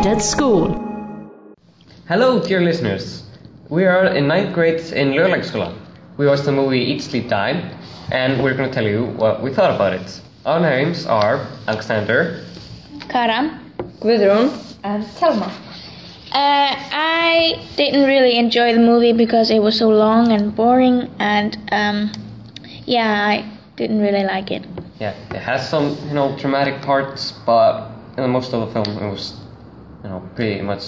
Fred at School. Hello, dear listeners. We are in ninth grade in Lörlagsskolan. We watched the movie Eat, Sleep, Die, and we're going to tell you what we thought about it. Our names are Alexander. Kara. Gudrun. And Selma. Uh, I didn't really enjoy the movie because it was so long and boring, and um, yeah, I didn't really like it. Yeah, it has some, you know, dramatic parts, but in most of the film it was, you know, pretty much.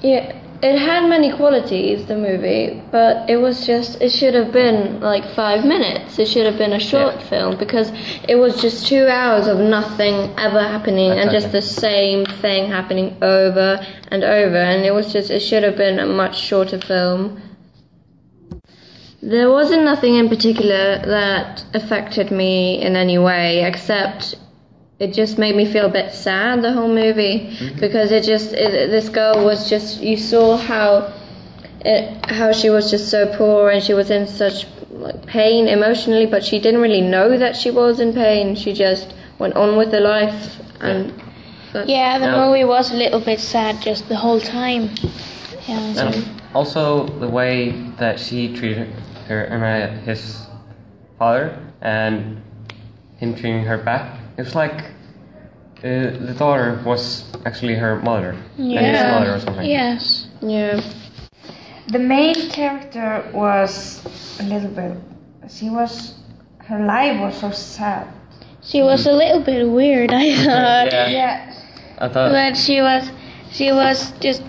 Yeah, it had many qualities, the movie, but it was just, it should have been like five minutes. It should have been a short Yeah. film because it was just two hours of nothing ever happening and just the same thing happening over and over. And it was just, it should have been a much shorter film. There wasn't nothing in particular that affected me in any way except it just made me feel a bit sad the whole movie because it just it, this girl was just you saw how it, how she was just so poor and she was in such like pain emotionally but she didn't really know that she was in pain she just went on with her life and but- Yeah, the Yeah. movie was a little bit sad just the whole time. Yeah. so- And also the way that she treated her, uh, his father, and him treating her back. It was like uh, the daughter was actually her mother, and his mother or something. Yes. yeah The main character was a little bit. She was. Her life was so sad. She was a little bit weird, I thought. Yeah. Yeah. I thought. But she was she was just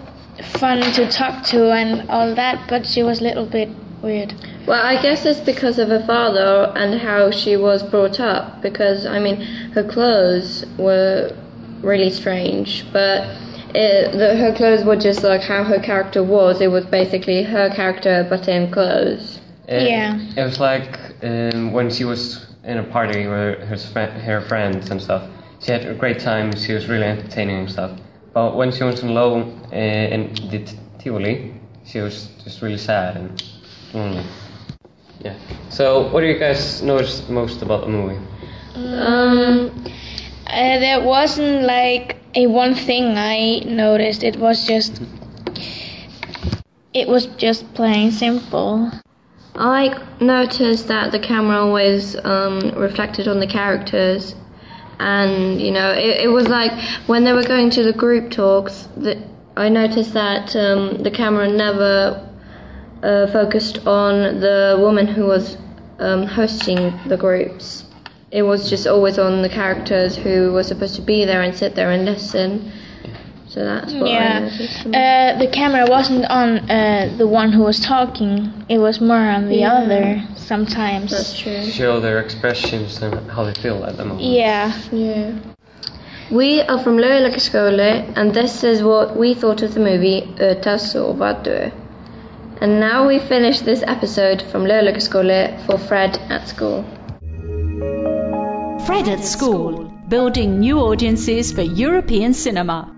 fun to talk to and all that, but she was a little bit weird. Well, I guess it's because of her father and how she was brought up. Because I mean, her clothes were really strange, but it, the, her clothes were just like how her character was. It was basically her character, but in clothes. It, Yeah. It was like um, when she was in a party with her, her friends and stuff. She had a great time. She was really entertaining and stuff. But when she was alone uh, in the Tivoli, she was just really sad and lonely. Yeah. So, what do you guys notice most about the movie? Um, Uh, there wasn't like a one thing I noticed. It was just it was just plain simple. I noticed that the camera always um, reflected on the characters, and you know, it, it was like when they were going to the group talks. That I noticed that um, the camera never uh, focused on the woman who was um, hosting the groups. It was just always on the characters who were supposed to be there and sit there and listen. So that's what I yeah. noticed. Uh, the camera wasn't on uh, the one who was talking. It was more on the Yeah. other sometimes. that's true. Show their expressions and how they feel at the moment. Yeah. Yeah. We are from Lörlagerskole, and this is what we thought of the movie Äta sova dö. And now we finish this episode from Lörlagerskole for Fred at school. Fred at School, building new audiences for European cinema.